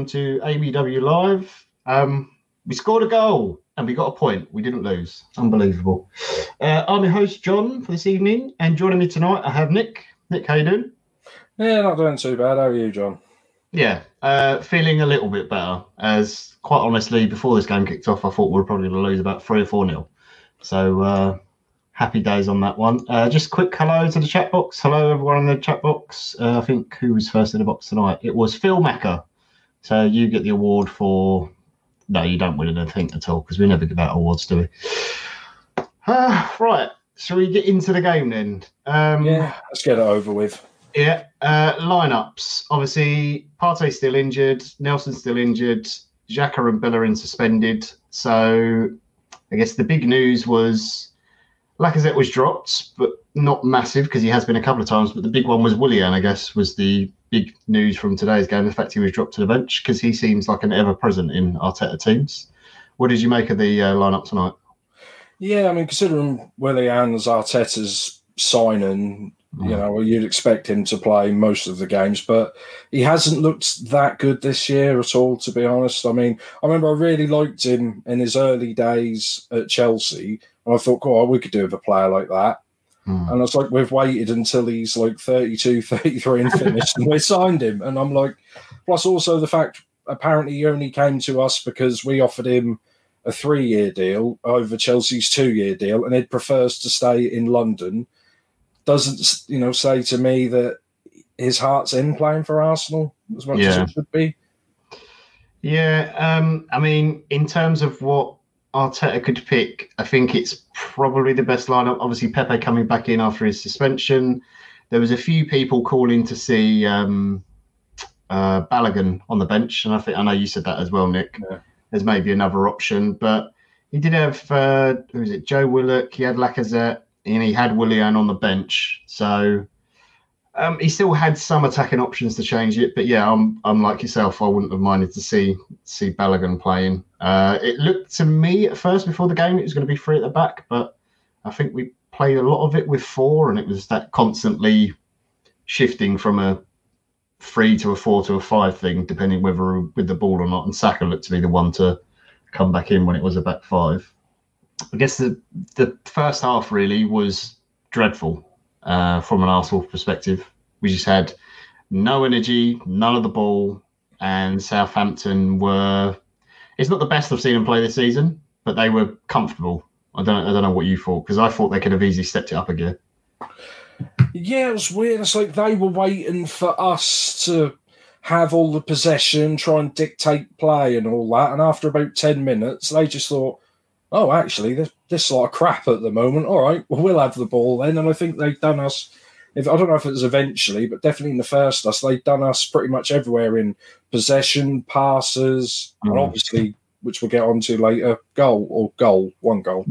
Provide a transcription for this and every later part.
welcome to ABW Live. Um, we scored a goal and we got a point. We didn't lose. Unbelievable. Uh, I'm your host, John, for this evening, and joining me tonight, I have Nick. Nick, how you doing? Yeah, not doing too bad. How are you, John? Yeah, uh, feeling a little bit better. As quite honestly, before this game kicked off, I thought we were probably going to lose about three or four nil. So uh, happy days on that one. Uh, just quick hello to the chat box. Hello, everyone in the chat box. Uh, I think who was first in the box tonight? It was Phil Macker. So you get the award for. No, you don't win anything at all because we never give out awards, do we? Uh, right. Shall we get into the game then? Um, Yeah, let's get it over with. yeah. Uh, lineups. Obviously, Partey's still injured. Nelson's still injured. Xhaka and Bellerin suspended. So I guess the big news was Lacazette was dropped, but not massive because he has been a couple of times. But the big one was Willian, I guess, was the big news from today's game. The fact he was dropped to the bench because he seems like an ever present in Arteta teams. What did you make of the uh, lineup tonight? Yeah, I mean, considering Willian's Arteta's signing, you know, you'd expect him to play most of the games, but he hasn't looked that good this year at all, to be honest. I mean, I remember I really liked him in his early days at Chelsea, and I thought, oh, we could do with a player like that. Hmm. And it's like, we've waited until he's like 32, 33 and finished, and we signed him. And I'm like, plus also the fact apparently he only came to us because we offered him a three year deal over Chelsea's two year deal, and he prefers to stay in London. Doesn't you know say to me that his heart's in playing for Arsenal as much as it should be. Yeah, um, I mean, in terms of what Arteta could pick, I think it's probably the best lineup. Obviously, Pepe coming back in after his suspension. There was a few people calling to see um, uh, Balogun on the bench, and I think I know you said that as well, Nick. Yeah. There's maybe another option, but he did have uh, who was it? Joe Willock. He had Lacazette, and he had Willian on the bench. So um, he still had some attacking options to change it, but yeah, I'm I'm like yourself. I wouldn't have minded to see see Balogun playing. Uh, it looked to me at first before the game it was going to be three at the back, but I think we played a lot of it with four, and it was that constantly shifting from a three to a four to a five thing, depending whether with the ball or not. And Saka looked to be the one to come back in when it was a back five. I guess the the first half really was dreadful uh, from an Arsenal perspective. We just had no energy, none of the ball, and Southampton were. It's not the best I've seen them play this season, but they were comfortable. I don't. I don't know what you thought because I thought they could have easily stepped it up again. Yeah, it was weird. It's like they were waiting for us to have all the possession, try and dictate play and all that. And after about 10 minutes, they just thought, oh, actually, this, this lot of crap at the moment. All right, well, we'll have the ball then. And I think they've done us, if I don't know if it was eventually, but definitely in the first us, they've done us pretty much everywhere in possession, passes, and Mm. obviously, which we'll get onto later, goal or goal, one goal.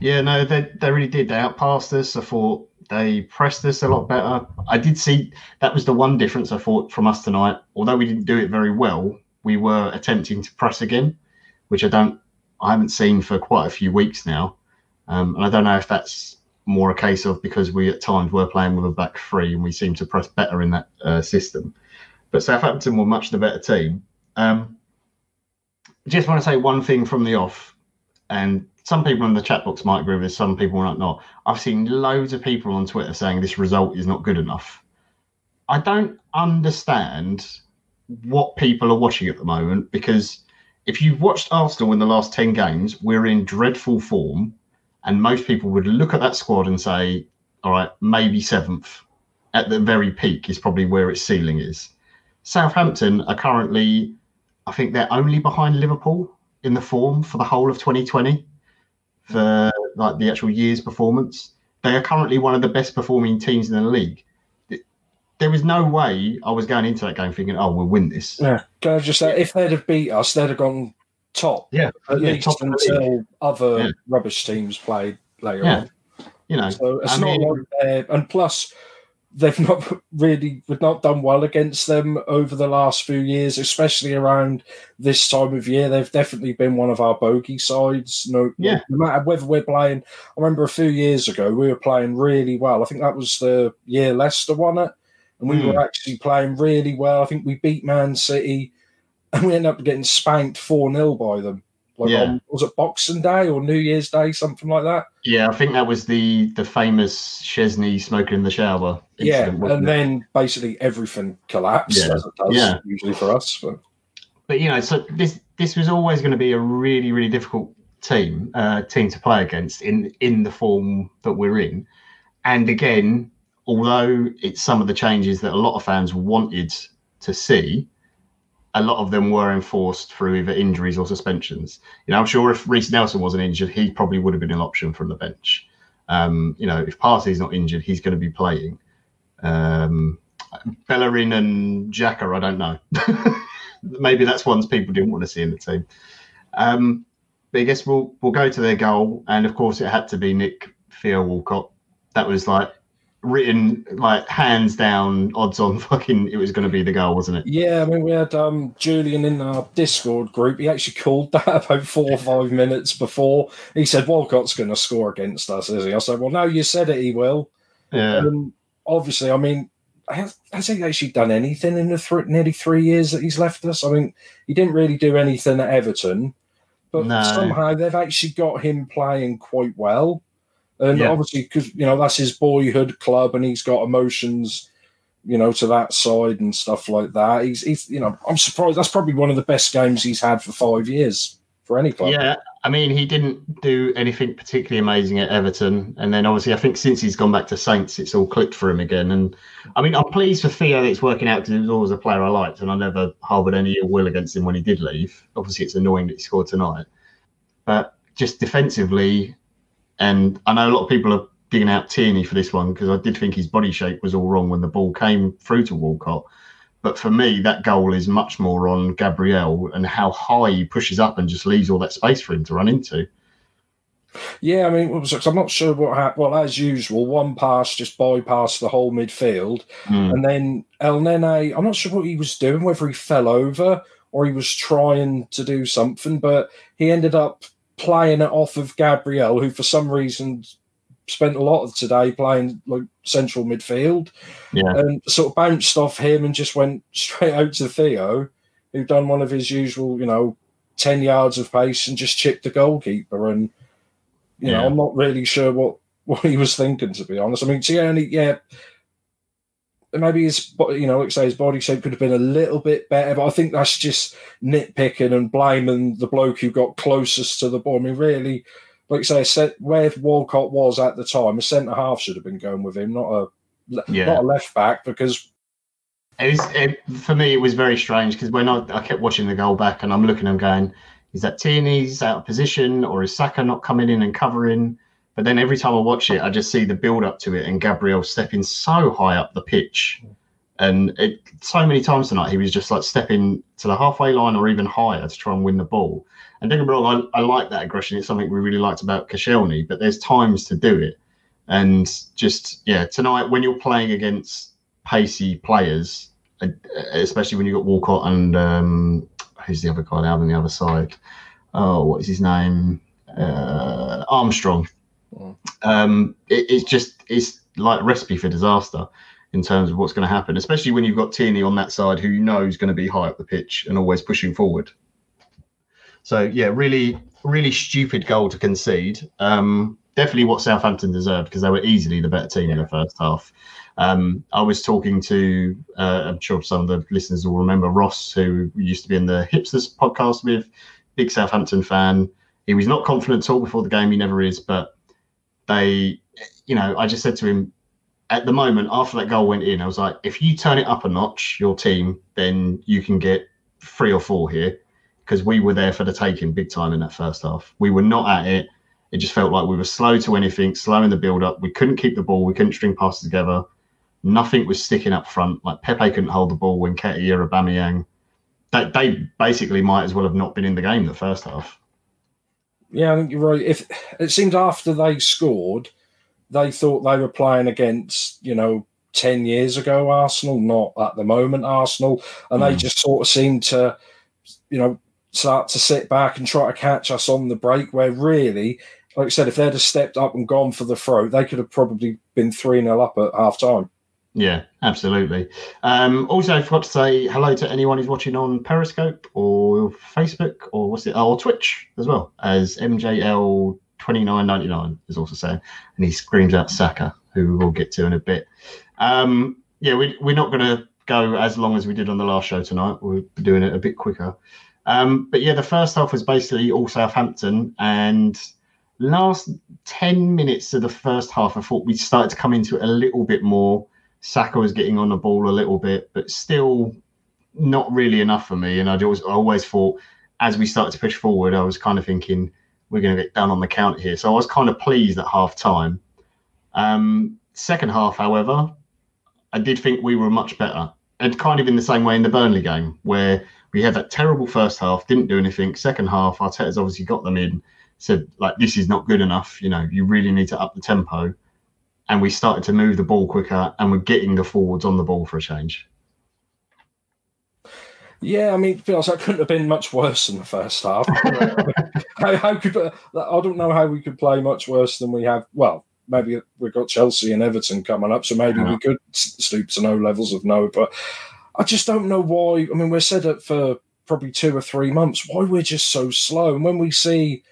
Yeah, no, they they really did. They outpassed us. I thought they pressed us a lot better. I did see that was the one difference I thought from us tonight. Although we didn't do it very well, we were attempting to press again, which I don't, I haven't seen for quite a few weeks now. Um, and I don't know if that's more a case of because we at times were playing with a back three and we seem to press better in that uh, system. But Southampton were much the better team. Um, just want to say one thing from the off, and some people in the chat box might agree with this, some people might not. I've seen loads of people on Twitter saying this result is not good enough. I don't understand what people are watching at the moment because if you've watched Arsenal in the last 10 games, we're in dreadful form. And most people would look at that squad and say, all right, maybe seventh at the very peak is probably where its ceiling is. Southampton are currently, I think they're only behind Liverpool in the form for the whole of 2020 for like the actual year's performance. They are currently one of the best performing teams in the league. There was no way I was going into that game thinking, "Oh, we'll win this." Yeah, can I just say, if they'd have beat us, they'd have gone top. Yeah, at yeah, least top until other Yeah. rubbish teams played later Yeah. on. You know, So it's I not mean- like they're, and plus they've not really we've not done well against them over the last few years, especially around this time of year. They've definitely been one of our bogey sides. No, Yeah. no matter whether we're playing. I remember a few years ago we were playing really well. I think that was the year Leicester won it. And we Hmm. were actually playing really well. I think we beat Man City, and we ended up getting spanked four 0 by them. Like Yeah. on, was it Boxing Day or New Year's Day, something like that? Yeah, I think that was the the famous Szczesny smoking in the shower. Yeah, incident, wasn't and it? then basically everything collapsed Yeah. as it does Yeah. usually for us. But but you know, so this this was always going to be a really really difficult team uh, team to play against in in the form that we're in. And again, although it's some of the changes that a lot of fans wanted to see, a lot of them were enforced through either injuries or suspensions. You know, I'm sure if Reece Nelson wasn't injured, he probably would have been an option from the bench. Um, you know, if Partey's not injured, he's going to be playing. Um, Bellerin and Xhaka, I don't know. Maybe that's ones people didn't want to see in the team. Um, but I guess we'll we'll go to their goal, and of course it had to be Nick Theo Walcott. That was like written like hands down, odds on fucking it was going to be the goal, wasn't it? yeah, I mean, we had um, Julian in our Discord group. He actually called that about four or five minutes before. He said Walcott's going to score against us, is he? I said, well, no, you said it, he will. Yeah, Um, obviously, I mean, has, has he actually done anything in the th- nearly three years that he's left us? I mean, he didn't really do anything at Everton, but No. somehow they've actually got him playing quite well. And Yeah. obviously, because you know that's his boyhood club, and he's got emotions, you know, to that side and stuff like that. He's, he's, you know, I'm surprised. That's probably one of the best games he's had for five years for any club. yeah. I mean, he didn't do anything particularly amazing at Everton, and then obviously I think since he's gone back to Saints, it's all clicked for him again. And I mean, I'm pleased for Theo that it's working out because he was always a player I liked, and I never harboured any ill will against him when he did leave. Obviously, it's annoying that he scored tonight, but just defensively, and I know a lot of people are digging out Tierney for this one because I did think his body shape was all wrong when the ball came through to Walcott. But for me, that goal is much more on Gabriel and how high he pushes up and just leaves all that space for him to run into. Yeah, I mean, what was it? 'Cause I'm not sure what happened. Well, as usual, one pass just bypassed the whole midfield. Mm. And then Elneny, I'm not sure what he was doing, whether he fell over or he was trying to do something, but he ended up playing it off of Gabriel, who for some reason spent a lot of today playing like central midfield Yeah. and sort of bounced off him and just went straight out to Theo, who done one of his usual, you know, 10 yards of pace and just chipped the goalkeeper. And, you know, I'm not really sure what, what he was thinking, to be honest. I mean, Tierney, yeah, maybe his, you know, like I say, his body shape could have been a little bit better, but I think that's just nitpicking and blaming the bloke who got closest to the ball. I mean, really, like I say, where Walcott was at the time, a centre half should have been going with him, not a Yeah. not a left back, because It was, it, for me, it was very strange because when I, I kept watching the goal back and I'm looking and going, is that Tierney's out of position or is Saka not coming in and covering? But then every time I watch it, I just see the build up to it and Gabriel stepping so high up the pitch. And it, so many times tonight, he was just like stepping to the halfway line or even higher to try and win the ball. And wrong, I, I like that aggression. It's something we really liked about Koscielny, but there's times to do it. And just, yeah, tonight when you're playing against pacey players, uh, especially when you've got Walcott and um, who's the other guy out on the other side? Oh, what is his name? Uh, Armstrong. Um, it, it's just it's like a recipe for disaster in terms of what's going to happen, especially when you've got Tierney on that side who you know is going to be high up the pitch and always pushing forward. So yeah, really, really stupid goal to concede. Um, definitely what Southampton deserved because they were easily the better team in the first half. Um, I was talking to, uh, I'm sure some of the listeners will remember Ross, who used to be in the Hipsters podcast with, big Southampton fan. He was not confident at all before the game. He never is, but they, you know, I just said to him at the moment after that goal went in, I was like, if you turn it up a notch, your team, then you can get three or four here because we were there for the taking big time in that first half. We were not at it. It just felt like we were slow to anything, slow in the build up. We couldn't keep the ball. We couldn't string passes together. Nothing was sticking up front. Like Pepe couldn't hold the ball when Nketiah or Aubameyang. They, they basically might as well have not been in the game the first half. Yeah, I think you're right. If it seems after they scored, they thought they were playing against, you know, ten years ago Arsenal, not at the moment Arsenal, and they Mm. just sort of seemed to, you know, start to sit back and try to catch us on the break. Where really, like I said, if they'd have stepped up and gone for the throw, they could have probably been three 0 up at half time. Yeah, absolutely. Um, also, I forgot to say hello to anyone who's watching on Periscope or Facebook or what's it, or Twitch as well as MJL twenty nine ninety nine is also saying, and he screams out Saka, who we'll get to in a bit. Um, yeah, we, we're not going to go as long as we did on the last show tonight. We're doing it a bit quicker. Um, but yeah, the first half was basically all Southampton, and last ten minutes of the first half, I thought we started to come into it a little bit more Saka was getting on the ball a little bit, but still not really enough for me. And I always, I always thought as we started to push forward, I was kind of thinking we're going to get down on the count here. So I was kind of pleased at half time. Um, second half, however, I did think we were much better. And kind of in the same way in the Burnley game, where we had that terrible first half, didn't do anything. Second half, Arteta's obviously got them in, said, like, this is not good enough. You know, you really need to up the tempo and we started to move the ball quicker and we're getting the forwards on the ball for a change. Yeah, I mean, it feels like couldn't have been much worse than the first half. how, how, could I don't know how we could play much worse than we have. Well, maybe we've got Chelsea and Everton coming up, so maybe yeah. we could stoop to no levels of no. But I just don't know why. I mean, we're set up for probably two or three months. Why we're just so slow, and when we see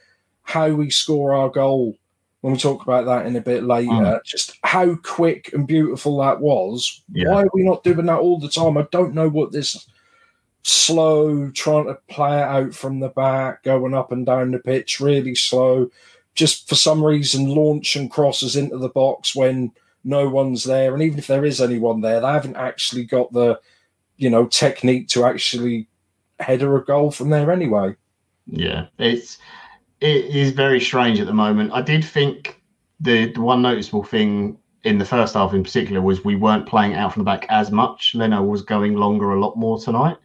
how we score our goal when we talk about that in a bit later, mm. just how quick and beautiful that was. Yeah. Why are we not doing that all the time? I don't know what this slow, trying to play it out from the back, going up and down the pitch, really slow. Just for some reason, launch and crosses into the box when no one's there. And even if there is anyone there, they haven't actually got the, you know, technique to actually header a goal from there anyway. Yeah, it's it is very strange at the moment. I did think the, the one noticeable thing in the first half in particular was we weren't playing out from the back as much. Leno was going longer a lot more tonight.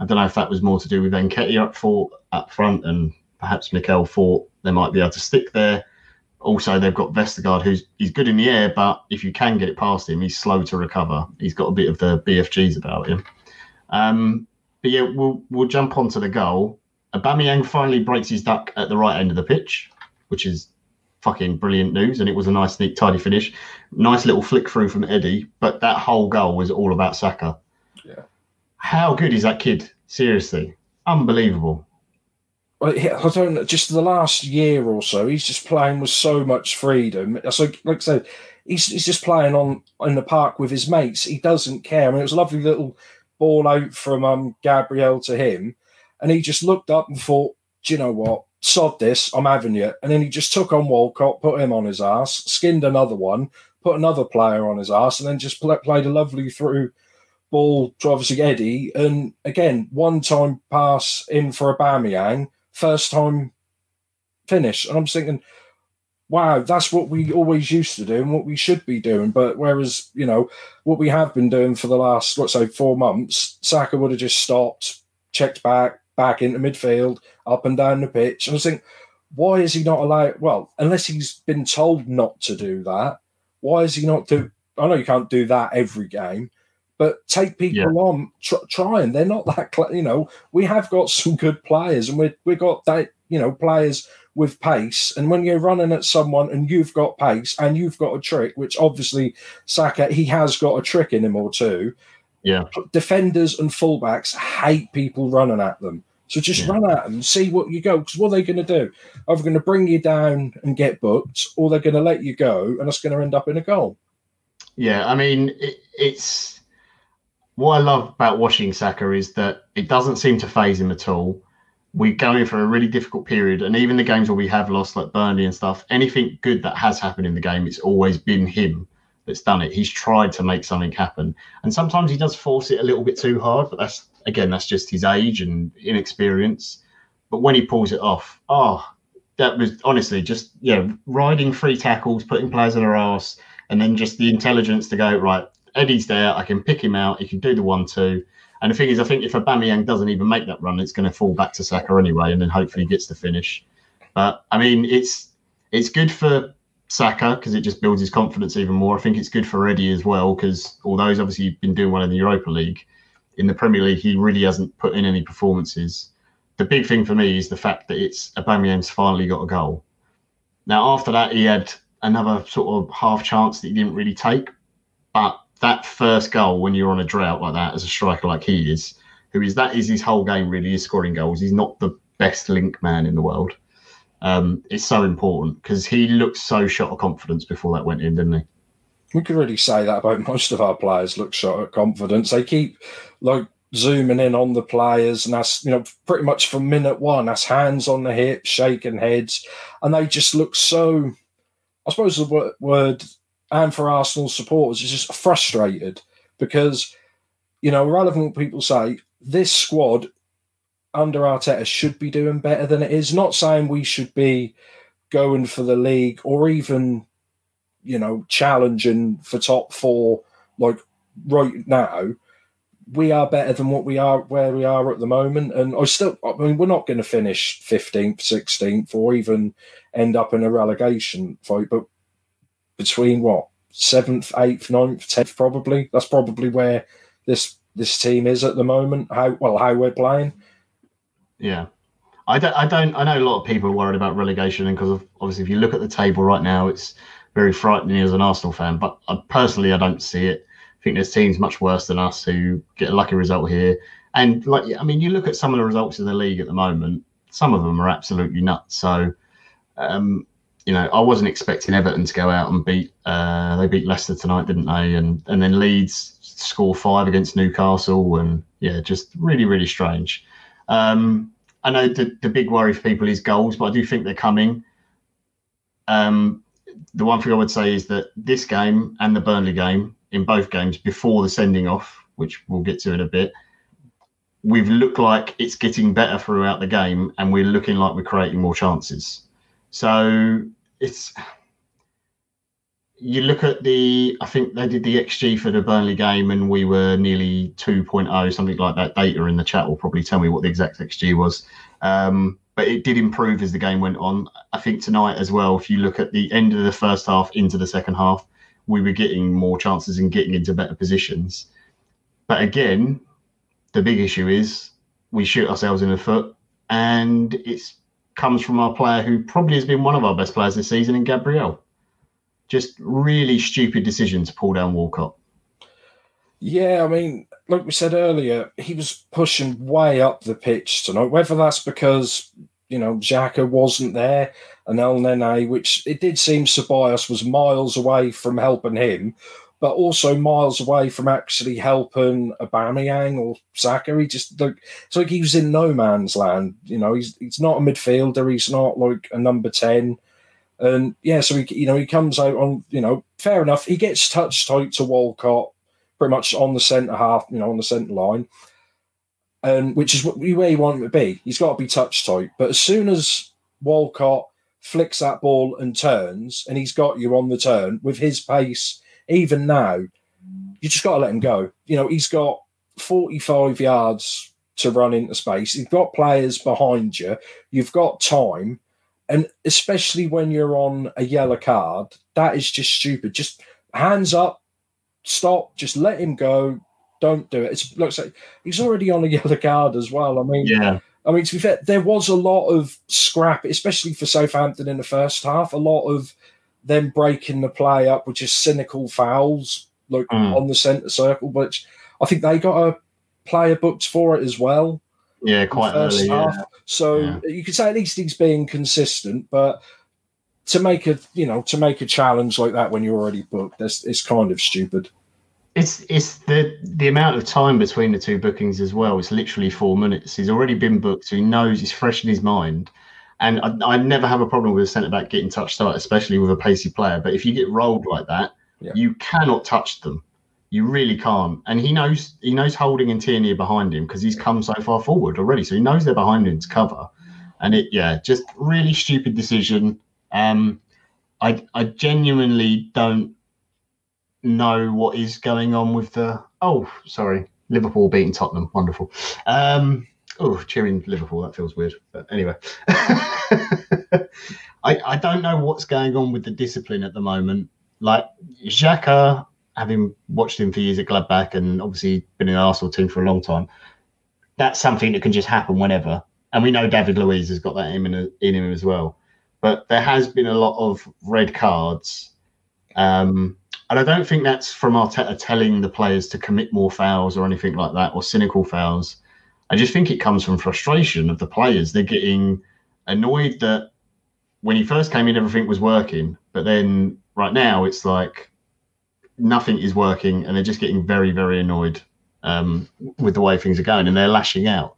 I don't know if that was more to do with Nketiah up for up front and perhaps Mikel thought they might be able to stick there. Also, they've got Vestergaard, who's he's good in the air, but if you can get it past him, he's slow to recover. He's got a bit of the BFGs about him. Um, but yeah, we'll we'll jump onto the goal. Aubameyang finally breaks his duck at the right end of the pitch, which is fucking brilliant news. And it was a nice, neat, tidy finish. Nice little flick through from Eddie. But that whole goal was all about Saka. Yeah. How good is that kid? Seriously, unbelievable. Well, I don't know. Just the last year or so, he's just playing with so much freedom. So, like I said, he's, he's just playing on in the park with his mates. He doesn't care. I mean, it was a lovely little ball out from um, Gabriel to him and he just looked up and thought, do you know what? Sod this, I'm having you. And then he just took on Walcott, put him on his ass, skinned another one, put another player on his ass, and then just play, played a lovely through ball to obviously Eddie. And again, one time pass in for Aubameyang, first time finish. And I'm thinking, wow, that's what we always used to do and what we should be doing. But whereas, you know, what we have been doing for the last, let's say, four months, Saka would have just stopped, checked back, back into midfield, up and down the pitch. And I was thinking, why is he not allowed? Well, unless he's been told not to do that, why is he not do? I know you can't do that every game, but take people yeah. on, tr- try and they're not that. You know, we have got some good players, and we we got that. You know, players with pace. And when you're running at someone and you've got pace and you've got a trick, which obviously Saka he has got a trick in him or two. Yeah, defenders and fullbacks hate people running at them. So just yeah. run at them, see what you go. Because what are they going to do? Are they going to bring you down and get booked, or they're going to let you go, and it's going to end up in a goal? Yeah, I mean, it, it's what I love about watching Saka is that it doesn't seem to phase him at all. We're going for a really difficult period, and even the games where we have lost, like Burnley and stuff, anything good that has happened in the game, it's always been him that's done it. He's tried to make something happen, and sometimes he does force it a little bit too hard, but that's again, that's just his age and inexperience. But when he pulls it off, oh, that was honestly just yeah, riding free tackles, putting players in their ass, and then just the intelligence to go right. Eddie's there. I can pick him out. He can do the one-two. And the thing is, I think if Aubameyang doesn't even make that run, it's going to fall back to Saka anyway, and then hopefully he gets the finish. But I mean, it's it's good for Saka because it just builds his confidence even more. I think it's good for Eddie as well because although he's obviously been doing well in the Europa League, in the Premier League, he really hasn't put in any performances. The big thing for me is the fact that it's Aubameyang's finally got a goal. Now, after that, he had another sort of half chance that he didn't really take, but that first goal when you're on a drought like that as a striker like he is, who is that is his whole game really is scoring goals. He's not the best link man in the world. Um, it's so important because he looked so shot of confidence before that went in, didn't he? We could really say that about most of our players. Look shot of confidence. They keep like zooming in on the players, and that's you know pretty much from minute one. That's hands on the hips, shaking heads, and they just look so. I suppose the word, and for Arsenal supporters is just frustrated because you know relevant people say this squad under Arteta should be doing better than it is. Not saying we should be going for the league or even, you know, challenging for top four like right now. We are better than what we are where we are at the moment. And I still I mean we're not going to finish fifteenth, sixteenth, or even end up in a relegation fight, but between what? Seventh, eighth, ninth, tenth probably. That's probably where this this team is at the moment. How well how we're playing. Yeah. I don't, I don't, I know a lot of people are worried about relegation, and because obviously, if you look at the table right now, it's very frightening as an Arsenal fan. But I, personally, I don't see it. I think there's teams much worse than us who get a lucky result here. And like, I mean, you look at some of the results in the league at the moment. Some of them are absolutely nuts. So, um, you know, I wasn't expecting Everton to go out and beat. Uh, they beat Leicester tonight, didn't they? And and then Leeds score five against Newcastle, and yeah, just really, really strange. Um, I know the, the big worry for people is goals, but I do think they're coming. Um, the one thing I would say is that this game and the Burnley game, in both games before the sending off, which we'll get to in a bit, we've looked like it's getting better throughout the game, and we're looking like we're creating more chances. So it's you look at the, I think they did the XG for the Burnley game, and we were nearly 2.0, something like that. Data in the chat will probably tell me what the exact XG was. Um, but it did improve as the game went on. I think tonight as well, if you look at the end of the first half into the second half, we were getting more chances and getting into better positions. But again, the big issue is we shoot ourselves in the foot, and it comes from our player who probably has been one of our best players this season in Gabriel just really stupid decision to pull down Walcott. Yeah, I mean, like we said earlier, he was pushing way up the pitch tonight. Whether that's because you know Xhaka wasn't there and Elneny, which it did seem Ceballos was miles away from helping him, but also miles away from actually helping Aubameyang or Saka. He just like it's like he was in no man's land. You know, he's he's not a midfielder. He's not like a number ten. And yeah, so he, you know, he comes out on, you know, fair enough. He gets touch tight to Walcott, pretty much on the centre half, you know, on the centre line, and which is where you want him to be. He's got to be touch tight. But as soon as Walcott flicks that ball and turns, and he's got you on the turn with his pace, even now, you just got to let him go. You know, he's got 45 yards to run into space. You've got players behind you. You've got time and especially when you're on a yellow card, that is just stupid. Just hands up, stop, just let him go. Don't do it. It looks like he's already on a yellow card as well. I mean, yeah. I mean, to be fair, there was a lot of scrap, especially for Southampton in the first half. A lot of them breaking the play up which is cynical fouls, like mm. on the centre circle. Which I think they got a player booked for it as well. Yeah, quite early. Half. Yeah. So yeah. you could say at least he's being consistent, but to make a you know to make a challenge like that when you're already booked, that's it's kind of stupid. It's it's the the amount of time between the two bookings as well. It's literally four minutes. He's already been booked, so he knows he's fresh in his mind. And I, I never have a problem with a centre back getting touch start, especially with a pacey player. But if you get rolled like that, yeah. you cannot touch them. You really can't. And he knows he knows Holding and Tierney behind him because he's come so far forward already. So he knows they're behind him to cover. And it yeah, just really stupid decision. Um I I genuinely don't know what is going on with the oh sorry Liverpool beating Tottenham wonderful um oh cheering Liverpool that feels weird but anyway I I don't know what's going on with the discipline at the moment like Xhaka having watched him for years at Gladbach and obviously been in the Arsenal team for a long time, that's something that can just happen whenever. And we know David Luiz has got that in, in him as well. But there has been a lot of red cards um, And I don't think that's from Arteta telling the players to commit more fouls or anything like that, or cynical fouls. I just think it comes from frustration of the players. They're getting annoyed that when he first came in, everything was working, but then right now it's like nothing is working, and they're just getting very, very annoyed um, with the way things are going, and they're lashing out.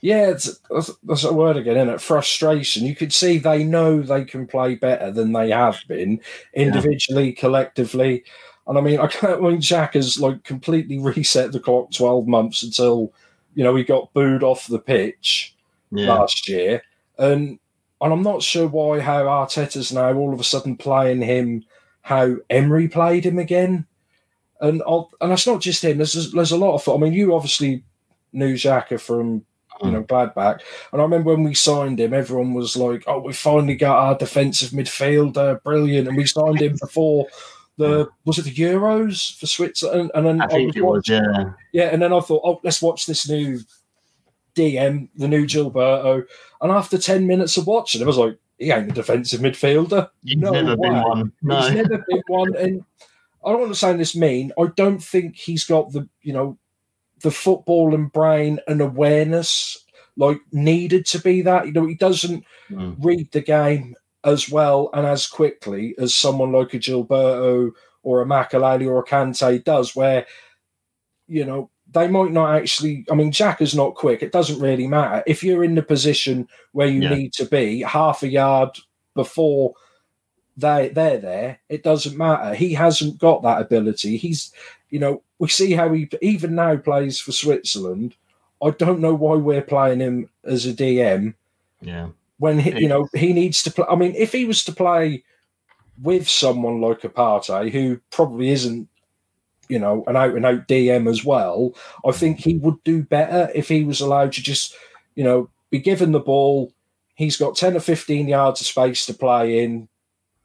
Yeah, it's, that's, that's a word again, isn't it? Frustration. You could see they know they can play better than they have been individually, yeah. collectively. And I mean, I can't. I mean, Jack has like completely reset the clock twelve months until you know he got booed off the pitch yeah. last year, and and I'm not sure why how Arteta's now all of a sudden playing him how Emery played him again, and I'll, and that's not just him. There's there's a lot of. I mean, you obviously knew Xhaka from you know, Gladbach. And I remember when we signed him, everyone was like, "Oh, we finally got our defensive midfielder, brilliant!" And we signed him before the was it the Euros for Switzerland? And then I, I it was, yeah, yeah. And then I thought, "Oh, let's watch this new DM, the new Gilberto." And after ten minutes of watching, I was like, "He ain't a defensive midfielder. He's no never way. been one. No. He's never been one." And I don't want to sound this mean. I don't think he's got the you know the football and brain and awareness like needed to be that. You know, he doesn't mm. read the game as well and as quickly as someone like a Gilberto or a Makelele or a Kante does, where you know they might not actually. I mean, Jack is not quick. It doesn't really matter if you're in the position where you yeah. need to be, half a yard before they they're there. It doesn't matter. He hasn't got that ability. He's you know, we see how he even now plays for Switzerland. I don't know why we're playing him as a DM. Yeah. When he, you know he needs to play. I mean, if he was to play with someone like a Partey, who probably isn't, you know, an out and out DM as well, I think he would do better if he was allowed to just, you know, be given the ball. He's got ten or fifteen yards of space to play in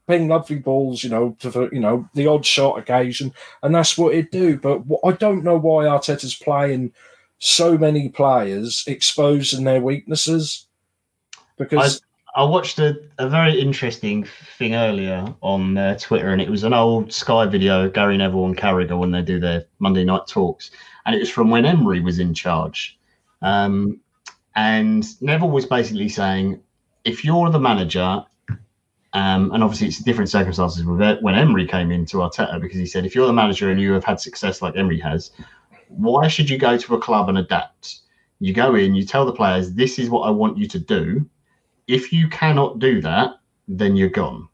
ping lovely balls, you know, to you know the odd shot occasion, and that's what it do. But I don't know why Arteta's playing so many players exposing their weaknesses because. I, I watched a, a very interesting thing earlier on uh, Twitter, and it was an old Sky video, Gary Neville and Carragher, when they do their Monday night talks. And it was from when Emery was in charge. Um, and Neville was basically saying, if you're the manager um, and obviously, it's different circumstances when Emery came into Arteta because he said, if you're the manager and you have had success like Emery has, why should you go to a club and adapt? You go in, you tell the players, this is what I want you to do. If you cannot do that, then you're gone.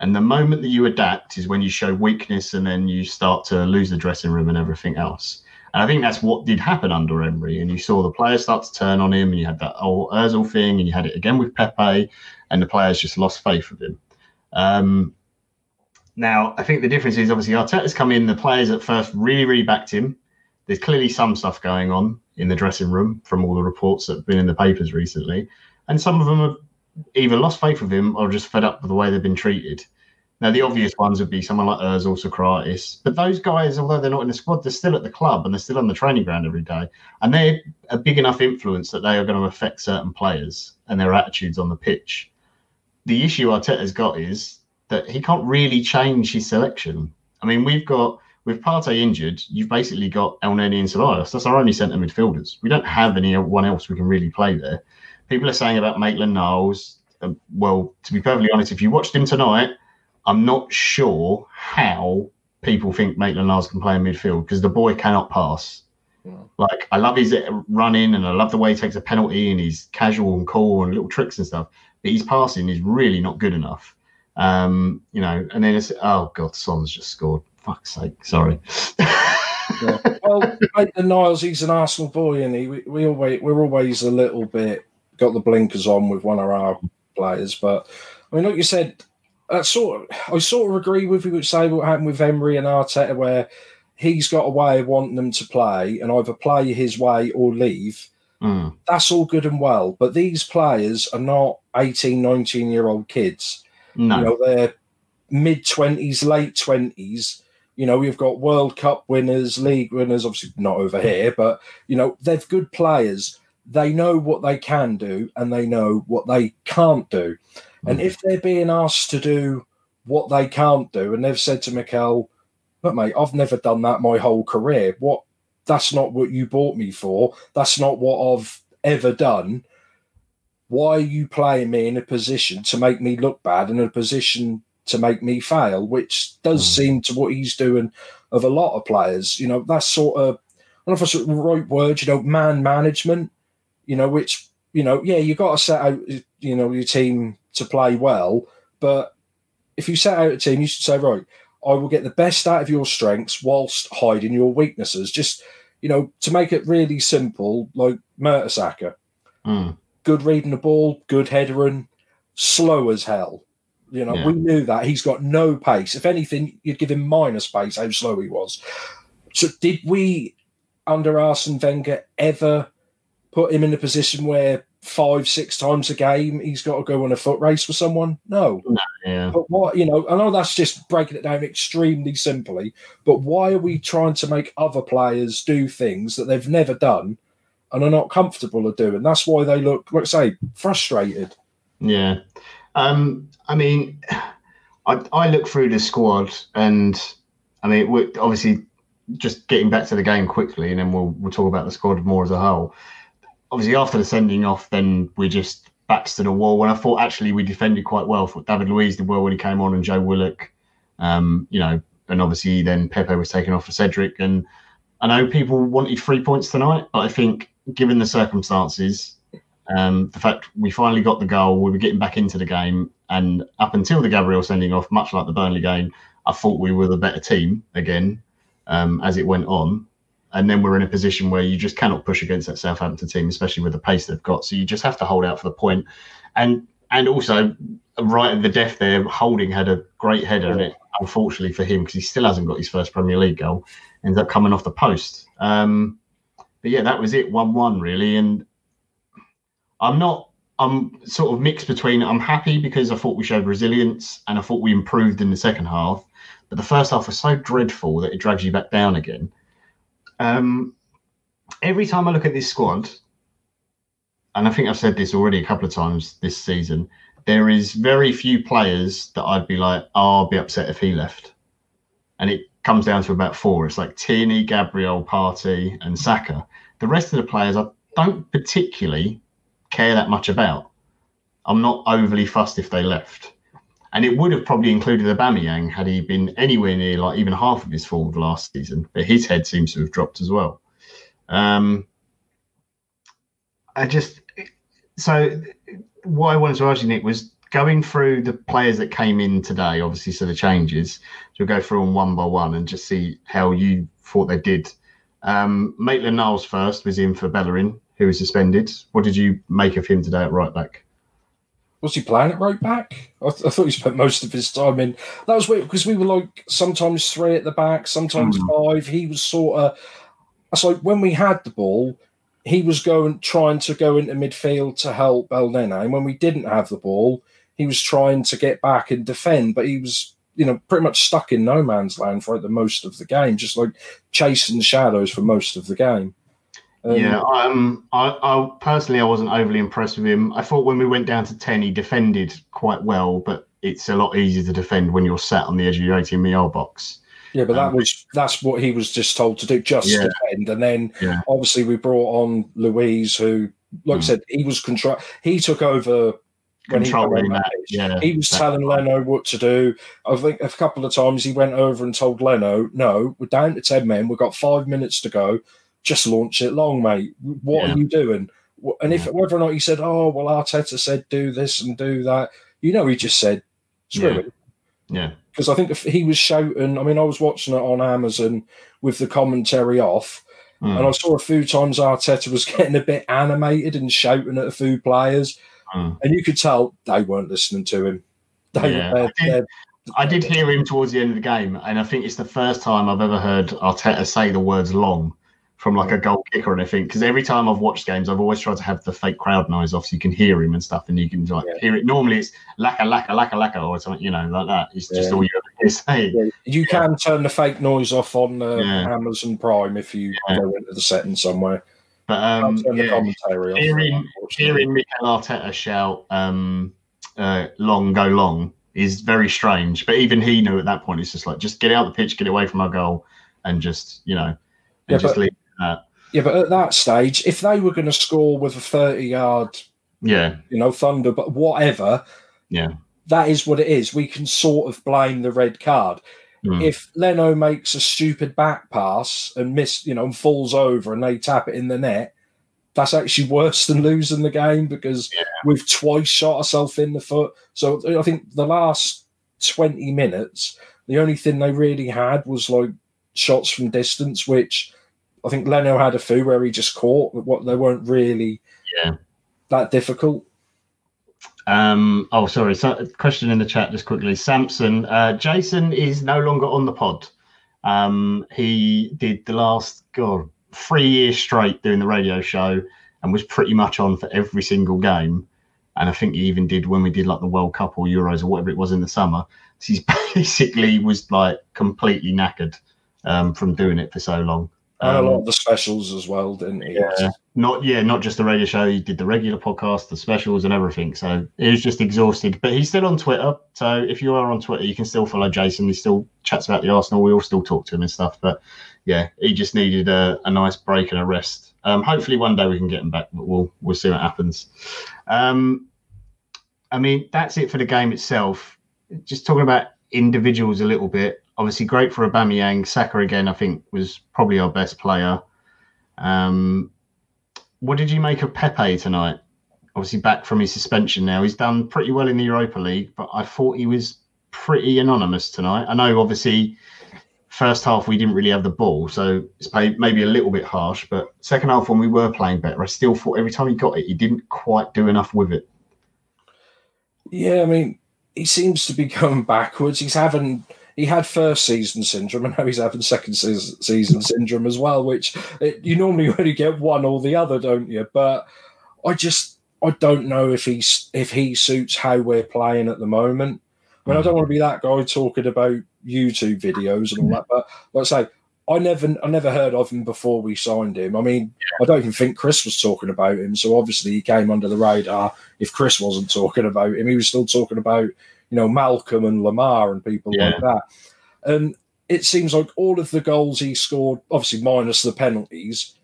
And the moment that you adapt is when you show weakness and then you start to lose the dressing room and everything else. And I think that's what did happen under Emery. And you saw the players start to turn on him, and you had that old Ozil thing, and you had it again with Pepe, and the players just lost faith with him. Um, now, I think the difference is obviously Arteta's come in, the players at first really, really backed him. There's clearly some stuff going on in the dressing room from all the reports that have been in the papers recently. And some of them have either lost faith with him or just fed up with the way they've been treated. Now, the obvious ones would be someone like Ozil, Sokratis, but those guys, although they're not in the squad, they're still at the club and they're still on the training ground every day, and they're a big enough influence that they are going to affect certain players and their attitudes on the pitch. The issue Arteta's got is that he can't really change his selection. I mean, we've got with Partey injured, you've basically got Elneny and Ceballos. That's our only centre midfielders. We don't have anyone else we can really play there. People are saying about Maitland Niles. Uh, well, to be perfectly honest, if you watched him tonight I'm not sure how people think Maitland Niles can play in midfield because the boy cannot pass. Yeah. Like I love his running and I love the way he takes a penalty and he's casual and cool and little tricks and stuff. But his passing is really not good enough. Um, you know, and then it's oh god, Son's just scored. Fuck's sake, sorry. yeah. Well, Maitland Niles, he's an Arsenal boy, and he we, we always we're always a little bit got the blinkers on with one of our players. But I mean, like you said, I sort of, I sort of agree with you, which say what happened with Emery and Arteta, where he's got a way of wanting them to play and either play his way or leave. Mm. That's all good and well, but these players are not 18, 19 year old kids. No. You know, they're mid 20s, late 20s. You know, we've got World Cup winners, league winners, obviously not over here, but, you know, they're good players. They know what they can do and they know what they can't do. And if they're being asked to do what they can't do. And they've said to Mikel, but mate, I've never done that my whole career. What that's not what you bought me for. That's not what I've ever done. Why are you playing me in a position to make me look bad in a position to make me fail, which does mm. seem to what he's doing of a lot of players. You know, that sort of I don't know if it's the right word, you know, man management, you know, which, you know, yeah, you got to set out, you know, your team to play well. But if you set out a team, you should say, right, I will get the best out of your strengths whilst hiding your weaknesses. Just, you know, to make it really simple, like Mertesacker. Mm. Good reading the ball, good headering, slow as hell. You know, yeah. we knew that he's got no pace. If anything, you'd give him minus pace how slow he was. So, did we under Arsene Wenger ever put him in a position where five, six times a game he's got to go on a foot race with someone? No. no yeah. But what you know, I know that's just breaking it down extremely simply. But why are we trying to make other players do things that they've never done and are not comfortable of doing? That's why they look, let's say, frustrated. Yeah. Um, I mean, I, I look through the squad, and I mean, obviously, just getting back to the game quickly, and then we'll we'll talk about the squad more as a whole. Obviously, after the sending off, then we just backs to the wall. When I thought actually we defended quite well, thought David Luiz did well when he came on, and Joe Willock, um, you know, and obviously then Pepe was taken off for Cedric. And I know people wanted three points tonight, but I think given the circumstances, um, the fact we finally got the goal, we were getting back into the game, and up until the Gabriel sending off, much like the Burnley game, I thought we were the better team again um, as it went on. And then we're in a position where you just cannot push against that Southampton team, especially with the pace they've got. So you just have to hold out for the. And and also right at the death there, Holding had a great header, and it unfortunately for him because he still hasn't got his first Premier League goal, ends up coming off the post. Um, but yeah, that was it, one-one really, and I'm not. I'm sort of mixed between. I'm happy because I thought we showed resilience and I thought we improved in the second half, but the first half was so dreadful that it drags you back down again. Um, every time I look at this squad, and I think I've said this already a couple of times this season, there is very few players that I'd be like, oh, I'll be upset if he left. And it comes down to about four. It's like Tierney, Gabriel, Partey, and Saka. The rest of the players I don't particularly care that much about. I'm not overly fussed if they left. And it would have probably included the Aubameyang had he been anywhere near like even half of his form last season, but his head seems to have dropped as well. Um, I just so what I wanted to ask you, Nick, was going through the players that came in today, obviously, so the changes. So we'll go through them one by one and just see how you thought they did. Um, Maitland Niles first was in for Bellerin who was suspended. What did you make of him today at right back? Was he playing at right back? I, th- I thought he spent most of his time in. That was weird because we were like sometimes three at the back, sometimes mm. five. He was sort of. It's like when we had the ball, he was going trying to go into midfield to help Elneny, and when we didn't have the ball, he was trying to get back and defend. But he was, you know, pretty much stuck in no man's land for the most of the game, just like chasing shadows for most of the game. Um, yeah, um, I, I personally I wasn't overly impressed with him. I thought when we went down to ten, he defended quite well, but it's a lot easier to defend when you're sat on the edge of your 18 meter box. Yeah, but that um, was that's what he was just told to do, just yeah. defend. And then yeah. obviously we brought on Luiz, who, like mm. I said, he was control. He took over controlling that. Yeah, he was telling Leno what to do. I think a couple of times he went over and told Leno, "No, we're down to ten men. We've got five minutes to go just launch it long, mate. What yeah. are you doing? And if whether or not he said, "Oh, well, Arteta said do this and do that," you know, he just said, "Screw yeah. it." Yeah. Because I think if he was shouting, I mean, I was watching it on Amazon with the commentary off, mm. and I saw a few times Arteta was getting a bit animated and shouting at a few players, mm. and you could tell they weren't listening to him. They, yeah. I did hear him towards the end of the game, and I think it's the first time I've ever heard Arteta say the words "long." From like a goal kick or anything. Because every time I've watched games, I've always tried to have the fake crowd noise off so you can hear him and stuff, and you can like yeah. hear it. Normally, it's laka laka laka laka or something, you know, like that. It's just yeah. all you ever hear saying. Yeah. You can turn the fake noise off on uh, Amazon Prime if you go into the settings somewhere. But um, yeah, commentary hearing, hearing Mikel Arteta shout um, uh, "long go long," is very strange. But even he knew at that point, it's just like, just get out the pitch, get away from our goal, and just, you know, Yeah, just leave that. Yeah, but at that stage, if they were going to score with a 30 yard, Yeah. you know, thunder, but whatever, Yeah. that is what it is. We can sort of blame the red card. Mm. If Leno makes a stupid back pass and miss, you know, and falls over and they tap it in the net, that's actually worse than losing the game because Yeah. we've twice shot ourselves in the foot. So I think the last 20 minutes, the only thing they really had was like shots from distance, which I think Leno had a few where he just caught, what they weren't really Yeah. that difficult. Um, oh, sorry. So, question in the chat just quickly. Samson, uh, Jason is no longer on the pod. Um, he did the last God three years straight doing the radio show and was pretty much on for every single game. And I think he even did when we did like the World Cup or Euros or whatever it was in the summer. So he's basically was like completely knackered um, from doing it for so long. And a Um, lot of the specials as well, didn't he? yeah. Not yeah, not just the radio show. He did the regular podcast, the specials, and everything. So he was just exhausted. But he's still on Twitter. So if you are on Twitter, you can still follow Jason. He still chats about the Arsenal. We all still talk to him and stuff. But yeah, he just needed a, a nice break and a rest. Um, hopefully one day we can get him back. But we'll we'll see what happens. Um, I mean that's it for the game itself. Just talking about individuals a little bit. Obviously, great for Aubameyang. Saka again, I think, was probably our best player. Um, what did you make of Pepe tonight? Obviously, back from his suspension now. He's done pretty well in the Europa League, but I thought he was pretty anonymous tonight. I know, obviously, first half we didn't really have the ball, so it's maybe a little bit harsh. But second half, when we were playing better, I still thought every time he got it, he didn't quite do enough with it. Yeah, I mean, he seems to be going backwards. He's having he had first season syndrome, and now he's having second season, syndrome as well. Which it, you normally only get one or the other, don't you? But I just I don't know if he's if he suits how we're playing at the moment. I mean, I don't want to be that guy talking about YouTube videos and all that, but like I say, I never I never heard of him before we signed him. I mean, I don't even think Chris was talking about him, so obviously he came under the radar. If Chris wasn't talking about him, he was still talking about you know Malcom and Lemar and people like that. And it seems like all of the goals he scored, obviously minus the penalties,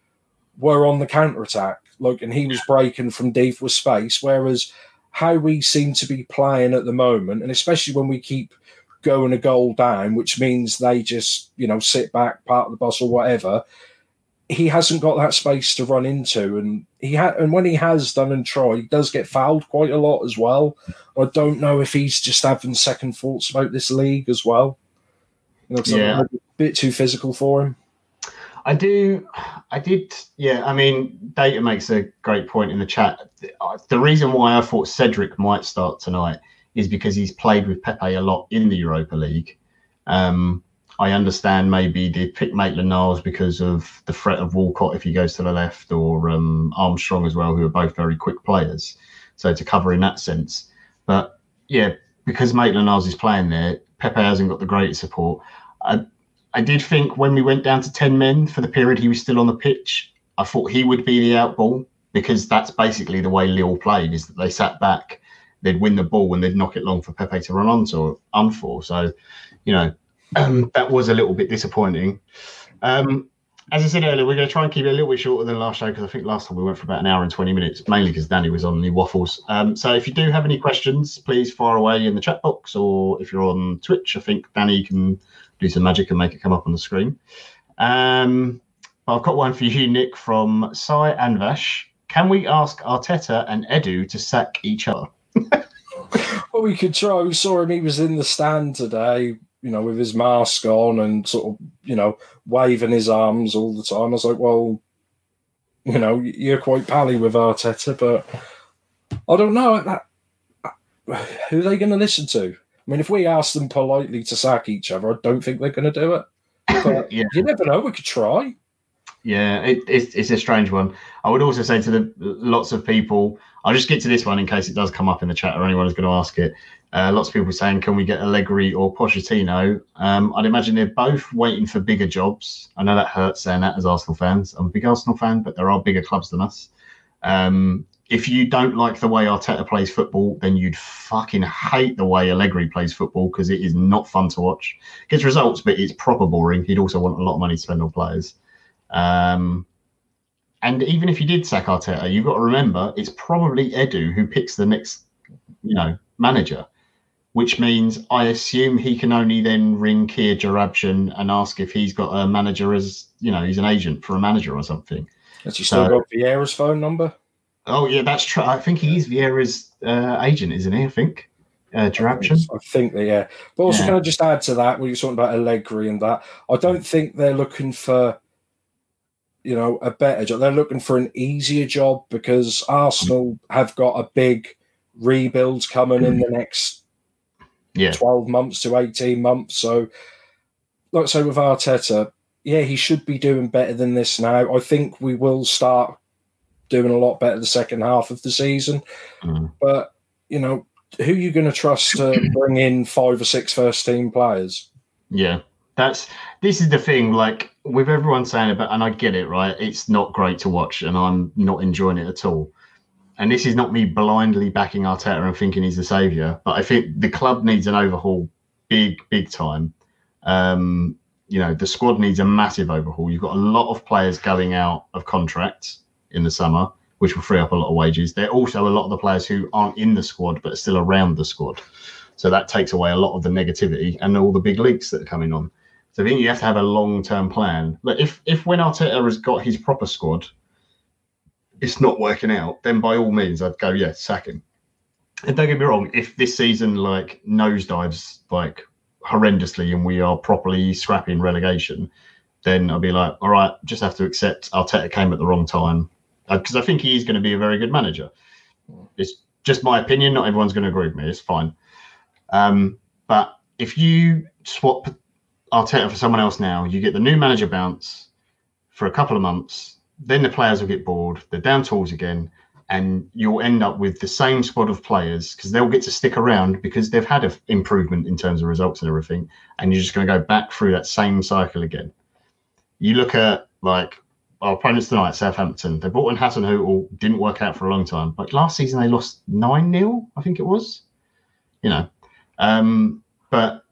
were on the counter attack. Like, and he was breaking from deep with space. Whereas how we seem to be playing at the moment, and especially when we keep going a goal down, which means they just you know sit back, part of the bus or whatever. He hasn't got that space to run into, and he had, and when he has done and tried, he does get fouled quite a lot as well. I don't know if he's just having second thoughts about this league as well. You know, 'cause Yeah. A bit too physical for him. I do. I did. Yeah. I mean, Data makes a great point in the chat. The reason why I thought Cedric might start tonight is because he's played with Pepe a lot in the Europa League. Um, I understand maybe they pick Maitland Niles because of the threat of Walcott if he goes to the left, or um, Armstrong as well, who are both very quick players. So to cover in that sense, but yeah, because Maitland Niles is playing there, Pepe hasn't got the greatest support. I, I did think when we went down to 10 men for the period he was still on the pitch, I thought he would be the out ball because that's basically the way Lille played is that they sat back, they'd win the ball and they'd knock it long for Pepe to run onto or on for. So, you know, um, that was a little bit disappointing. Um, as I said earlier, we're going to try and keep it a little bit shorter than last show because I think last time we went for about an hour and 20 minutes, mainly because Danny was on the waffles. Um, so if you do have any questions, please fire away in the chat box or if you're on Twitch, I think Danny can do some magic and make it come up on the screen. Um, I've got one for you, Nick, from Sai Anvash. Can we ask Arteta and Edu to sack each other? Well, we could try. We saw him. He was in the stand today, you know, with his mask on and sort of, you know, waving his arms all the time. I was like, well, you know, you're quite pally with Arteta, but I don't know. That, who are they going to listen to? I mean, if we ask them politely to sack each other, I don't think they're going to do it. But yeah. you never know. We could try. Yeah, it, it's, it's a strange one. I would also say to the lots of people, I'll just get to this one in case it does come up in the chat or anyone is going to ask it. Uh, lots of people saying, can we get Allegri or Pochettino? Um, I'd imagine they're both waiting for bigger jobs. I know that hurts saying that as Arsenal fans. I'm a big Arsenal fan, but there are bigger clubs than us. Um, if you don't like the way Arteta plays football, then you'd fucking hate the way Allegri plays football because it is not fun to watch. Gets results, but it's proper boring. He'd also want a lot of money to spend on players. Um, and even if you did sack Arteta, you've got to remember it's probably Edu who picks the next, you know, manager, which means I assume he can only then ring Kia Joorabchian and ask if he's got a manager as, you know, he's an agent for a manager or something. Has he still got Vieira's phone number? Oh yeah, that's true. I think he is Vieira's uh, agent, isn't he? I think. Uh. I think that yeah. But also, yeah. can I just add to that? When you're talking about Allegri and that, I don't think they're looking for, you know, a better job. They're looking for an easier job because Arsenal have got a big rebuild coming in the next yeah. 12 months to 18 months. So, like I say, with Arteta, yeah, he should be doing better than this now. I think we will start doing a lot better the second half of the season. Mm. But you know, who are you going to trust to bring in five or six first team players? Yeah, that's this is the thing. Like with everyone saying about, and I get it, right? It's not great to watch, and I'm not enjoying it at all. And this is not me blindly backing Arteta and thinking he's the savior, but I think the club needs an overhaul, big, big time. Um, you know, the squad needs a massive overhaul. You've got a lot of players going out of contracts in the summer, which will free up a lot of wages. There are also a lot of the players who aren't in the squad but are still around the squad. So that takes away a lot of the negativity and all the big leaks that are coming on. So I think you have to have a long term plan. But if if when Arteta has got his proper squad, it's not working out, then by all means I'd go, yeah, sack him. And don't get me wrong, if this season like nosedives like horrendously and we are properly scrapping relegation, then I'll be like, all right, just have to accept Arteta came at the wrong time because uh, I think he is going to be a very good manager. It's just my opinion. Not everyone's going to agree with me. It's fine. Um, but if you swap Arteta for someone else now, you get the new manager bounce for a couple of months. Then the players will get bored. They're down tools again, and you'll end up with the same squad of players because they'll get to stick around because they've had an improvement in terms of results and everything. And you're just going to go back through that same cycle again. You look at like our opponents tonight, Southampton. They brought in Hasenhüttl, didn't work out for a long time. But last season they lost nine 0 I think it was. You know, um, but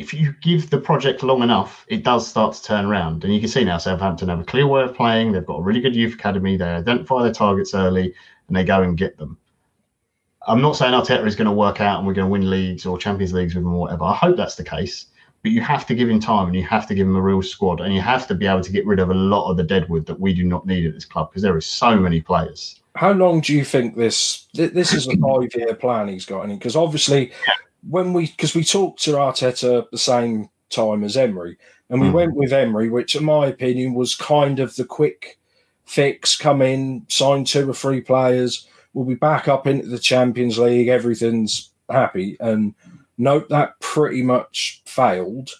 if you give the project long enough, it does start to turn around. And you can see now Southampton have a clear way of playing. They've got a really good youth academy. They identify their targets early and they go and get them. I'm not saying Arteta is going to work out and we're going to win leagues or Champions Leagues with them or whatever. I hope that's the case but you have to give him time and you have to give him a real squad and you have to be able to get rid of a lot of the deadwood that we do not need at this club because there is so many players. How long do you think this this is a five year plan he's got? Because obviously, yeah. When we because we talked to Arteta at the same time as Emery, and we mm. went with Emery, which in my opinion was kind of the quick fix. Come in, sign two or three players, we'll be back up into the Champions League. Everything's happy and Nope, that pretty much failed.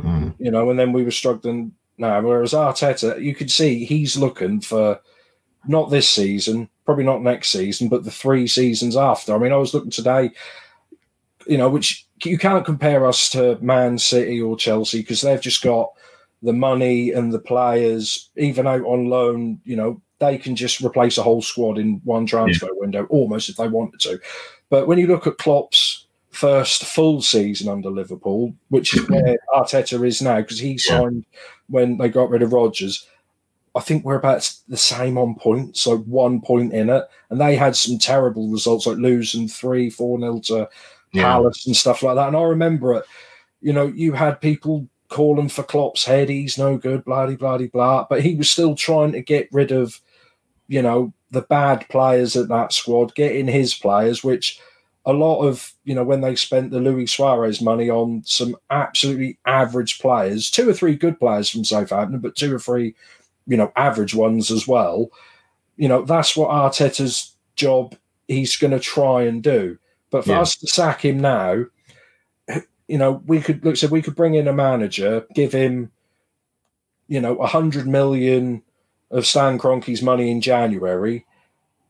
Mm. You know, and then we were struggling now. Whereas Arteta, you could see he's looking for not this season, probably not next season, but the three seasons after. I mean, I was looking today, you know, which you can't compare us to Man City or Chelsea because they've just got the money and the players, even out on loan, you know, they can just replace a whole squad in one transfer yeah. window almost if they wanted to. But when you look at Klopp's first full season under Liverpool, which is where Arteta is now because he signed yeah. when they got rid of Rodgers. I think we're about the same on points, so one point in it. And they had some terrible results, like losing three, four nil to yeah. Palace and stuff like that. And I remember it. You know, you had people calling for Klopp's head. He's no good, blah blah blah blah. But he was still trying to get rid of, you know, the bad players at that squad, getting his players, which a lot of you know when they spent the Luis Suarez money on some absolutely average players, two or three good players from Southampton, but two or three you know average ones as well. You know that's what Arteta's job he's going to try and do. But for yeah. us to sack him now, you know we could look so we could bring in a manager, give him you know a hundred million of Stan Kroenke's money in January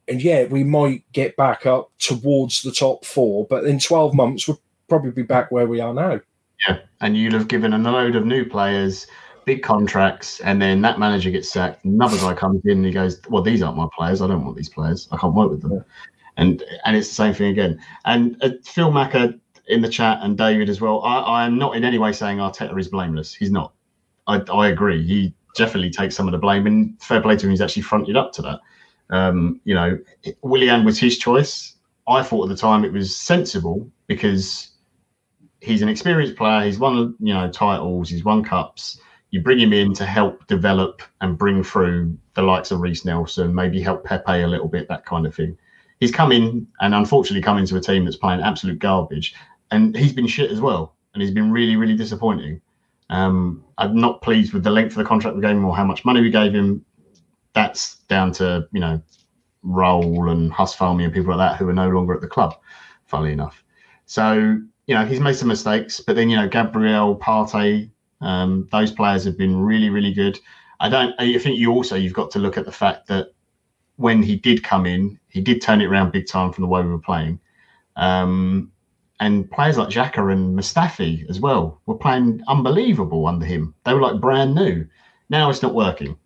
and yeah, we might get back up towards the top four, but in 12 months, we'll probably be back where we are now. Yeah, and you'd have given a load of new players big contracts, and then that manager gets sacked. Another guy comes in and he goes, "Well, these aren't my players. I don't want these players. I can't work with them." Yeah. And and it's the same thing again. And uh, Phil Macker in the chat and David as well. I, am not in any way saying Arteta is blameless. He's not. I, I agree. He definitely takes some of the blame, and fair play to him. He's actually fronted up to that. Um, you know, Willian was his choice. I thought at the time it was sensible because he's an experienced player. He's won, you know, titles. He's won cups. You bring him in to help develop and bring through the likes of Reiss Nelson, maybe help Pepe a little bit, that kind of thing. He's come in and unfortunately come into a team that's playing absolute garbage, and he's been shit as well, and he's been really, really disappointing. Um, I'm not pleased with the length of the contract we gave him or how much money we gave him. That's down to you know Raul and Huss Fahmy and people like that who are no longer at the club. Funnily enough, so you know he's made some mistakes, but then you know Gabriel Partey, um, those players have been really, really good. I don't. I think you also you've got to look at the fact that when he did come in, he did turn it around big time from the way we were playing. Um, and players like Xhaka and Mustafi as well were playing unbelievable under him. They were like brand new. Now it's not working,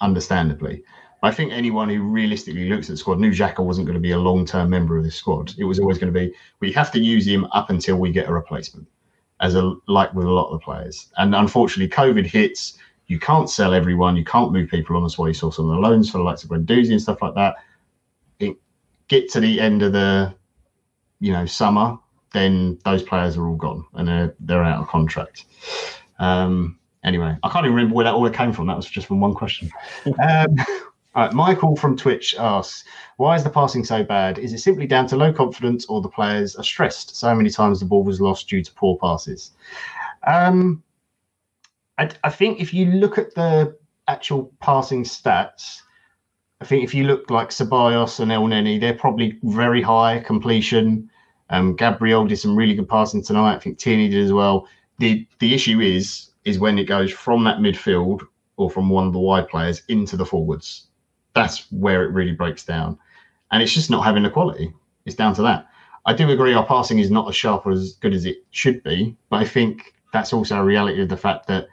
understandably. I think anyone who realistically looks at the squad knew Xhaka wasn't going to be a long term member of this squad. It was always going to be we have to use him up until we get a replacement, as a like with a lot of the players. And unfortunately, COVID hits. You can't sell everyone. You can't move people on. That's why you saw some of the loans for the likes of Guendouzi and stuff like that. It, get to the end of the you know summer, then those players are all gone and they're they're out of contract. Um, anyway, I can't even remember where that all came from. That was just from one question. Um, right, Michael from Twitch asks, "Why is the passing so bad? Is it simply down to low confidence, or the players are stressed? So many times the ball was lost due to poor passes." Um, I, I think if you look at the actual passing stats, I think if you look like Ceballos and El Elneny, they're probably very high completion. Um, Gabriel did some really good passing tonight. I think Tierney did as well. The the issue is is when it goes from that midfield or from one of the wide players into the forwards. That's where it really breaks down. And it's just not having the quality. It's down to that. I do agree our passing is not as sharp or as good as it should be, but I think that's also a reality of the fact that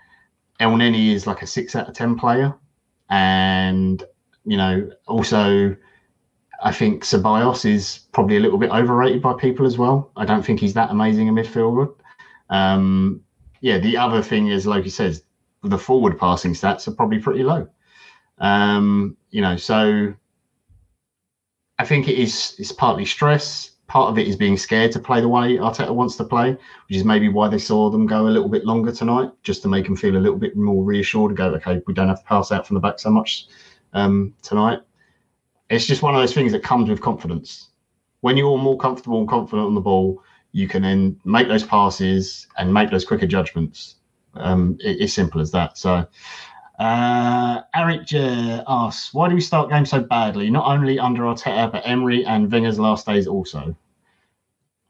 Elneny is like a six out of ten player. And you know, also, I think Ceballos is probably a little bit overrated by people as well. I don't think he's that amazing a midfielder. Um, yeah, the other thing is, like he says, the forward passing stats are probably pretty low. Um, you know, so I think it is it's partly stress. Part of it is being scared to play the way Arteta wants to play, which is maybe why they saw them go a little bit longer tonight, just to make them feel a little bit more reassured. And go, okay, we don't have to pass out from the back so much um, tonight. It's just one of those things that comes with confidence. When you're more comfortable and confident on the ball, you can then make those passes and make those quicker judgments. Um, it, it's simple as that. So, uh, Eric J asks, why do we start games so badly? Not only under Arteta, but Emery and Wenger's last days also.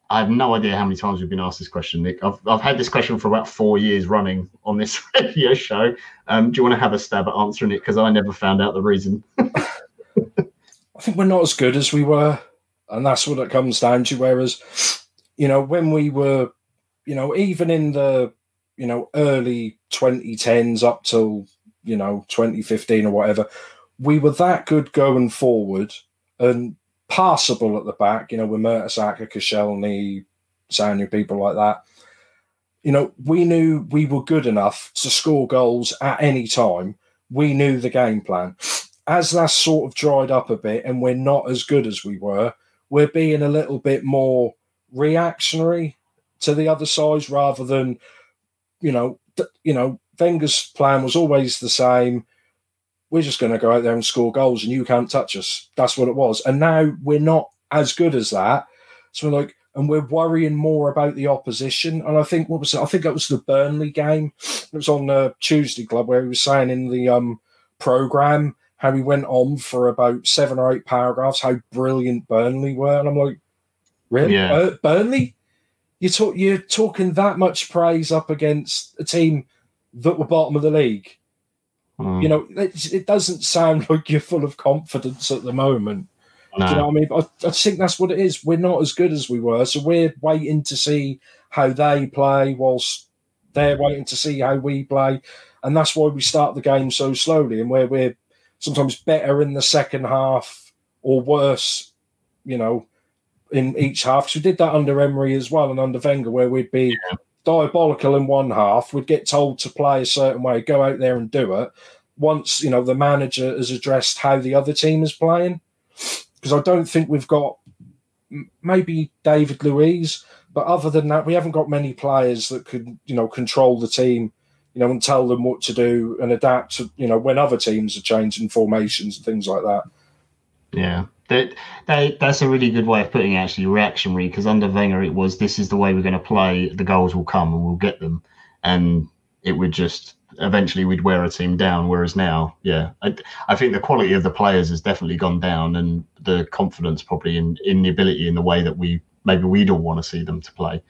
I have no idea how many times we've been asked this question, Nick. I've, I've had this question for about four years running on this radio show. Um, do you want to have a stab at answering it? Because I never found out the reason. I think we're not as good as we were, and that's what it comes down to. Whereas, you know, when we were, you know, even in the, you know, early 2010s up till, you know, 2015 or whatever, we were that good going forward. And passable at the back, you know, with Mertesacker, Koscielny, Sagna, people like that. You know, we knew we were good enough to score goals at any time. We knew the game plan. As that's sort of dried up a bit and we're not as good as we were, we're being a little bit more reactionary to the other sides rather than, you know, you know, Wenger's plan was always the same we're just going to go out there and score goals and you can't touch us. That's what it was. And now we're not as good as that. So we're like, and we're worrying more about the opposition. And I think what was it? I think that was the Burnley game. It was on the Tuesday Club where he was saying in the um, program how he went on for about seven or eight paragraphs how brilliant Burnley were, and I'm like, really, yeah. Burnley? You talk, you're talking that much praise up against a team that were bottom of the league Mm. You know, it, it, doesn't sound like you're full of confidence at the moment. No. Do you know what I mean? I, I think that's what it is. We're not as good as we were, so we're waiting to see how they play, whilst they're waiting to see how we play. and that's why we start the game so slowly, and where we're sometimes better in the second half or worse, you know, in each half. Because we did that under Emery as well, and under Wenger, where we'd be yeah. Diabolical in one half, we'd get told to play a certain way, go out there and do it. Once you know the manager has addressed how the other team is playing, because I don't think we've got maybe David Luiz, but other than that, we haven't got many players that could you know control the team you know, and tell them what to do and adapt to, you know, when other teams are changing formations and things like that. Yeah. That, that that's a really good way of putting it, actually reactionary because under Wenger it was this is the way we're going to play the goals will come and we'll get them and it would just eventually we'd wear a team down whereas now yeah I, I think the quality of the players has definitely gone down and the confidence probably in in the ability in the way that we maybe we'd all want to see them to play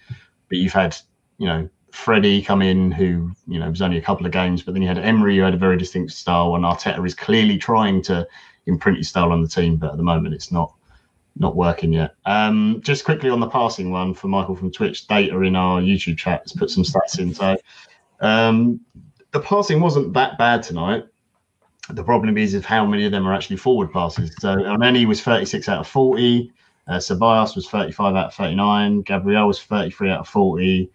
but you've had you know Freddie come in, who you know was only a couple of games, but then you had Emery, who had a very distinct style, and Arteta is clearly trying to his style on the team, but at the moment it's not not working yet. Um, just quickly on the passing one for Michael from Twitch, data in our YouTube chat has put some stats in. So um, the passing wasn't that bad tonight. The problem is of how many of them are actually forward passes. So Elneny was 36 out of 40. Uh, Ceballos was 35 out of 39. Gabriel was 33 out of 40.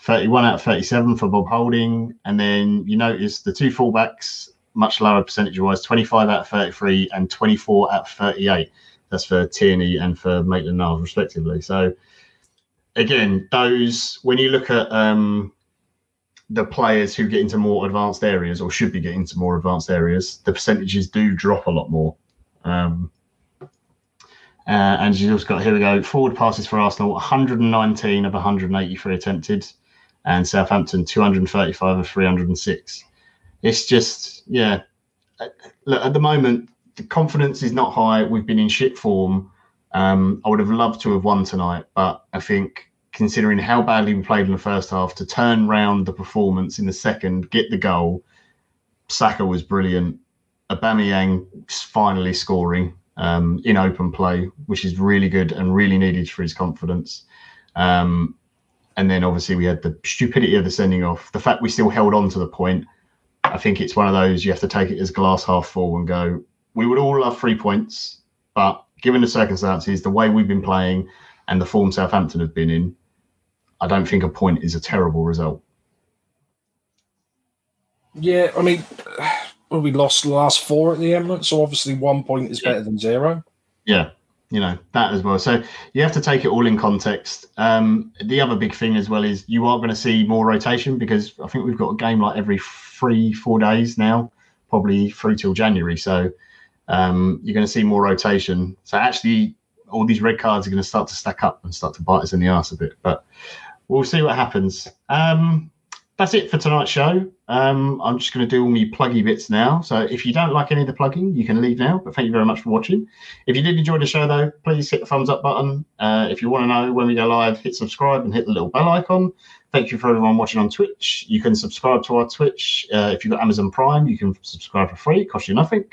31 out of 37 for Rob Holding. And then you notice the two fullbacks, much lower percentage wise 25 out of 33 and 24 out of 38. That's for Tierney and for Maitland Niles, respectively. So, again, those, when you look at um, the players who get into more advanced areas or should be getting into more advanced areas, the percentages do drop a lot more. Um, uh, and you've also got here we go forward passes for Arsenal 119 of 183 attempted, and Southampton 235 of 306. It's just, yeah. Uh, look, at the moment, the confidence is not high. We've been in shit form. Um, I would have loved to have won tonight, but I think considering how badly we played in the first half, to turn round the performance in the second, get the goal, Saka was brilliant. Aubameyang finally scoring um, in open play, which is really good and really needed for his confidence. Um, and then obviously we had the stupidity of the sending off. The fact we still held on to the point, I think it's one of those you have to take it as glass half full and go. We would all love three points, but given the circumstances, the way we've been playing, and the form Southampton have been in, I don't think a point is a terrible result. Yeah, I mean, well, we lost the last four at the Emirates, so obviously one point is better than zero. Yeah, you know that as well. So you have to take it all in context. Um, the other big thing as well is you are going to see more rotation because I think we've got a game like every three, four days now, probably through till January. So um, you're going to see more rotation. So actually, all these red cards are going to start to stack up and start to bite us in the ass a bit. But we'll see what happens. Um, that's it for tonight's show. Um, I'm just going to do all my pluggy bits now. So if you don't like any of the plugging, you can leave now. But thank you very much for watching. If you did enjoy the show, though, please hit the thumbs up button. Uh, if you want to know when we go live, hit subscribe and hit the little bell icon. Thank you for everyone watching on Twitch. You can subscribe to our Twitch. Uh, if you've got Amazon Prime, you can subscribe for free. cost you nothing.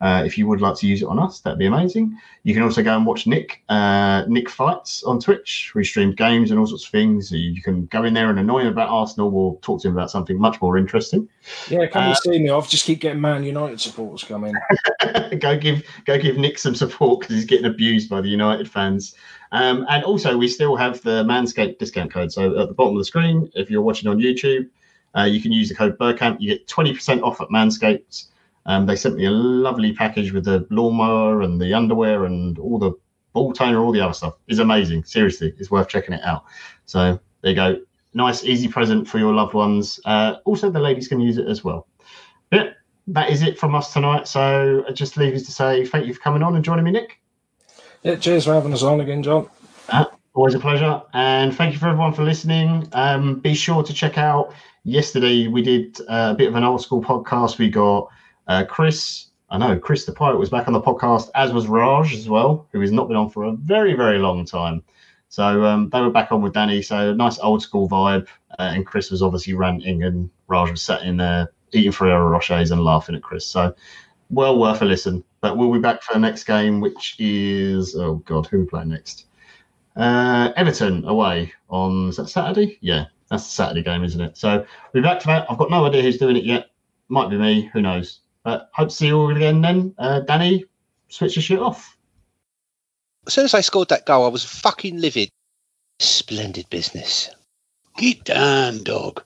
Uh, if you would like to use it on us, that'd be amazing. You can also go and watch Nick uh, Nick fights on Twitch. We stream games and all sorts of things. You can go in there and annoy him about Arsenal. We'll talk to him about something much more interesting. Yeah, come uh, and see me. I've just keep getting Man United supporters coming. go give go give Nick some support because he's getting abused by the United fans. Um, and also, we still have the Manscaped discount code. So at the bottom of the screen, if you're watching on YouTube, uh, you can use the code Bergkamp. You get 20% off at Manscaped. Um, they sent me a lovely package with the lawnmower and the underwear and all the ball toner, all the other stuff. It's amazing. Seriously, it's worth checking it out. So there you go. Nice, easy present for your loved ones. Uh, also, the ladies can use it as well. Yeah, that is it from us tonight. So I just leave us to say thank you for coming on and joining me, Nick. Yeah, cheers for having us on again, John. Uh, always a pleasure. And thank you for everyone for listening. Um, be sure to check out yesterday we did uh, a bit of an old school podcast. We got uh, Chris, I know Chris the Pirate was back on the podcast, as was Raj as well, who has not been on for a very, very long time. So um, they were back on with Danny. So nice old school vibe. Uh, and Chris was obviously ranting, and Raj was sat in there eating Ferrero Rochers and laughing at Chris. So well worth a listen. But we'll be back for the next game, which is oh god, who we play next? Uh, Everton away on is that Saturday? Yeah, that's the Saturday game, isn't it? So we'll be back for that. I've got no idea who's doing it yet. Might be me. Who knows? But hope to see you all again then. Uh, Danny, switch your shit off. As soon as I scored that goal, I was fucking livid. Splendid business. Get down, dog.